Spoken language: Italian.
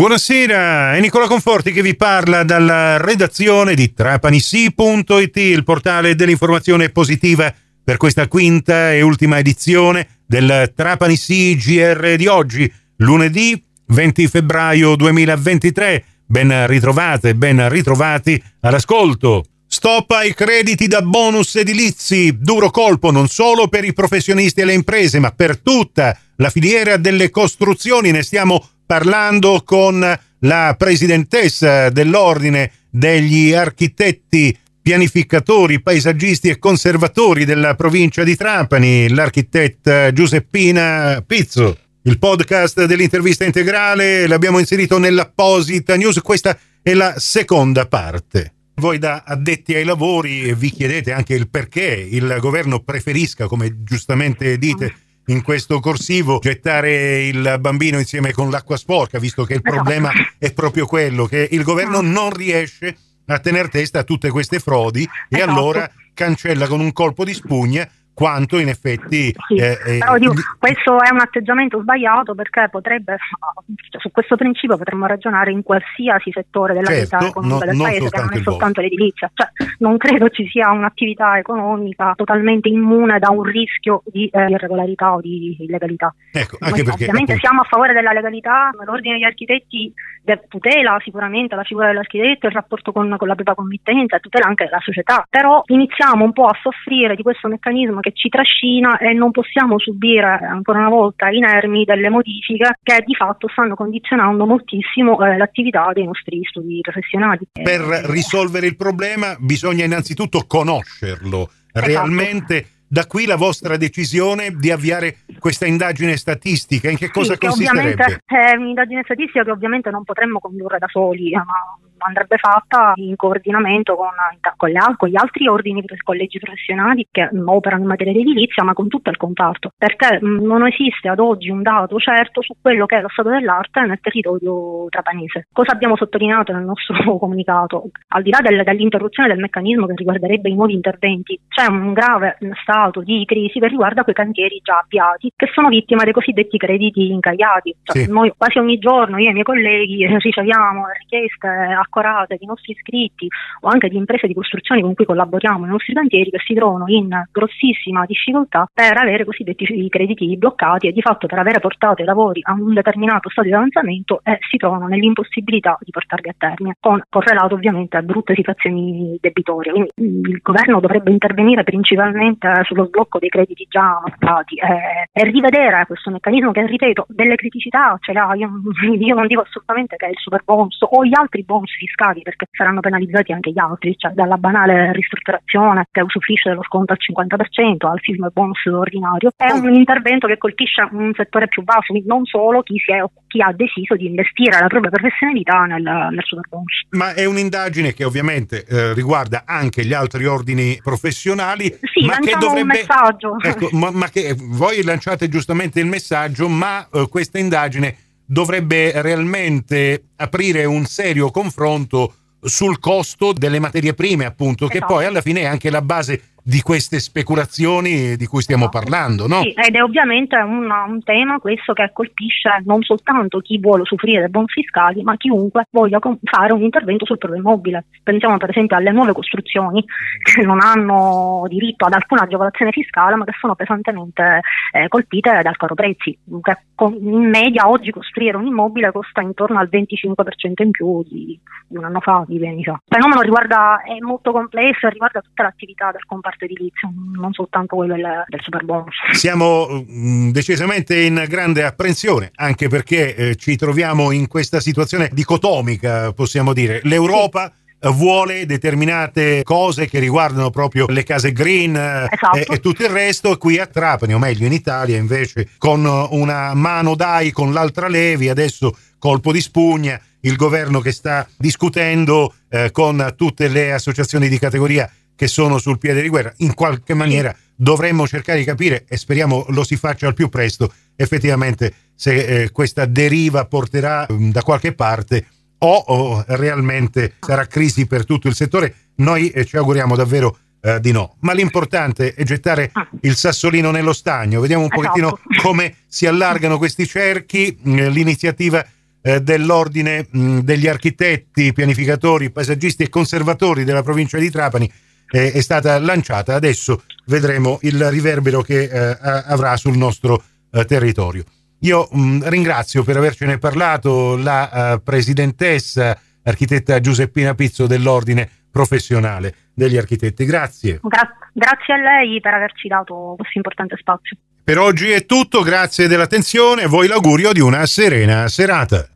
Buonasera, è Nicola Conforti che vi parla dalla redazione di trapanisi.it, il portale dell'informazione positiva per questa quinta e ultima edizione del Trapanisi GR di oggi, lunedì 20 febbraio 2023. Ben ritrovate, ben ritrovati all'ascolto. Stop ai crediti da bonus edilizi, duro colpo non solo per i professionisti e le imprese, ma per tutta la filiera delle costruzioni. Ne stiamo parlando con la presidentessa dell'Ordine degli architetti pianificatori, paesaggisti e conservatori della provincia di Trapani, l'architetta Giuseppina Pizzo. Il podcast dell'intervista integrale l'abbiamo inserito nell'apposita news, questa è la seconda parte. Voi da addetti ai lavori vi chiedete anche il perché il governo preferisca, come giustamente dite, in questo corsivo gettare il bambino insieme con l'acqua sporca, visto che il esatto. problema è proprio quello che il governo non riesce a tenere testa a tutte queste frodi e esatto. allora cancella con un colpo di spugna quanto in effetti... Sì, eh, eh però dico, questo è un atteggiamento sbagliato perché potrebbe, cioè, su questo principio potremmo ragionare in qualsiasi settore della certo, vita economica no, del paese, che non è soltanto l'edilizia. Cioè, non credo ci sia un'attività economica totalmente immune da un rischio di eh, irregolarità o di illegalità. Ecco, Noi, perché, ovviamente appunto... siamo a favore della legalità, l'ordine degli architetti tutela sicuramente la figura dell'architetto, il rapporto con, con la propria committenza, tutela anche la società, però iniziamo un po' a soffrire di questo meccanismo che ci trascina e non possiamo subire ancora una volta inermi delle modifiche che di fatto stanno condizionando moltissimo eh, l'attività dei nostri studi professionali. Per risolvere il problema bisogna innanzitutto conoscerlo esatto. realmente da qui la vostra decisione di avviare questa indagine statistica. In che cosa sì, consisterebbe? È un'indagine statistica che ovviamente non potremmo condurre da soli, ma andrebbe fatta in coordinamento con, con, le, con gli altri ordini, collegi professionali che operano in materia di edilizia, ma con tutto il comparto, perché non esiste ad oggi un dato certo su quello che è lo stato dell'arte nel territorio trapanese. Cosa abbiamo sottolineato nel nostro comunicato? Al di là del, dell'interruzione del meccanismo che riguarderebbe i nuovi interventi, c'è un grave stato di crisi che riguarda quei cantieri già avviati, che sono vittime dei cosiddetti crediti incagliati. Cioè, sì. Noi quasi ogni giorno, io e i miei colleghi, riceviamo richieste a accorate di nostri iscritti o anche di imprese di costruzione con cui collaboriamo nei nostri cantieri che si trovano in grossissima difficoltà per avere cosiddetti crediti bloccati e di fatto per avere portato i lavori a un determinato stato di avanzamento eh, si trovano nell'impossibilità di portarli a termine, con correlato ovviamente a brutte situazioni debitorie. Quindi il governo dovrebbe intervenire principalmente sullo sblocco dei crediti già bloccati eh, e rivedere questo meccanismo che, ripeto, delle criticità ce l'ha. Io, io non dico assolutamente che è il super bonus o gli altri bonus fiscali perché saranno penalizzati anche gli altri, cioè dalla banale ristrutturazione che usufruisce dello sconto al 50% al sisma bonus ordinario, è un intervento che colpisce un settore più basso, quindi non solo chi, è, chi ha deciso di investire la propria professionalità nel, nel super bonus. Ma è un'indagine che ovviamente eh, riguarda anche gli altri ordini professionali. Sì, ma che dovrebbe... un messaggio. Ecco, ma, ma, che voi lanciate giustamente il messaggio, ma eh, questa indagine dovrebbe realmente aprire un serio confronto sul costo delle materie prime, appunto, esatto. che poi alla fine è anche la base di queste speculazioni di cui stiamo parlando, no? Sì, ed è ovviamente un, un, tema questo che colpisce non soltanto chi vuole soffrire dei bon fiscali, ma chiunque voglia fare un intervento sul proprio immobile. Pensiamo per esempio alle nuove costruzioni che non hanno diritto ad alcuna agevolazione fiscale, ma che sono pesantemente eh, colpite dal caro prezzi. Che in media oggi costruire un immobile costa intorno al 25% in più di, di un anno fa, di fa. Il fenomeno riguarda, è molto complesso e riguarda tutta l'attività del comparto comparto edilizio, non soltanto quello del, del super bonus. Siamo mh, mm, decisamente in grande apprensione, anche perché eh, ci troviamo in questa situazione dicotomica, possiamo dire. L'Europa sì vuole determinate cose che riguardano proprio le case green eh, esatto. e, e, tutto il resto qui a Trapani o meglio in Italia invece con una mano dai con l'altra levi adesso colpo di spugna il governo che sta discutendo eh, con tutte le associazioni di categoria che sono sul piede di guerra. In qualche maniera dovremmo cercare di capire, e speriamo lo si faccia al più presto, effettivamente se eh, questa deriva porterà um, da qualche parte o, o, realmente sarà crisi per tutto il settore. Noi eh, ci auguriamo davvero eh, di no. Ma l'importante è gettare ah. il sassolino nello stagno. Vediamo un pochettino esatto. come si allargano questi cerchi. L'iniziativa eh, dell'Ordine mh, degli architetti, pianificatori, paesaggisti e conservatori della provincia di Trapani eh, è stata lanciata. Adesso vedremo il riverbero che eh, avrà sul nostro eh, territorio. Io mh, ringrazio per avercene parlato la uh, presidentessa architetta Giuseppina Pizzo dell'Ordine Professionale degli Architetti. Grazie. Gra- grazie a lei per averci dato questo importante spazio. Per oggi è tutto, grazie dell'attenzione e voi l'augurio di una serena serata.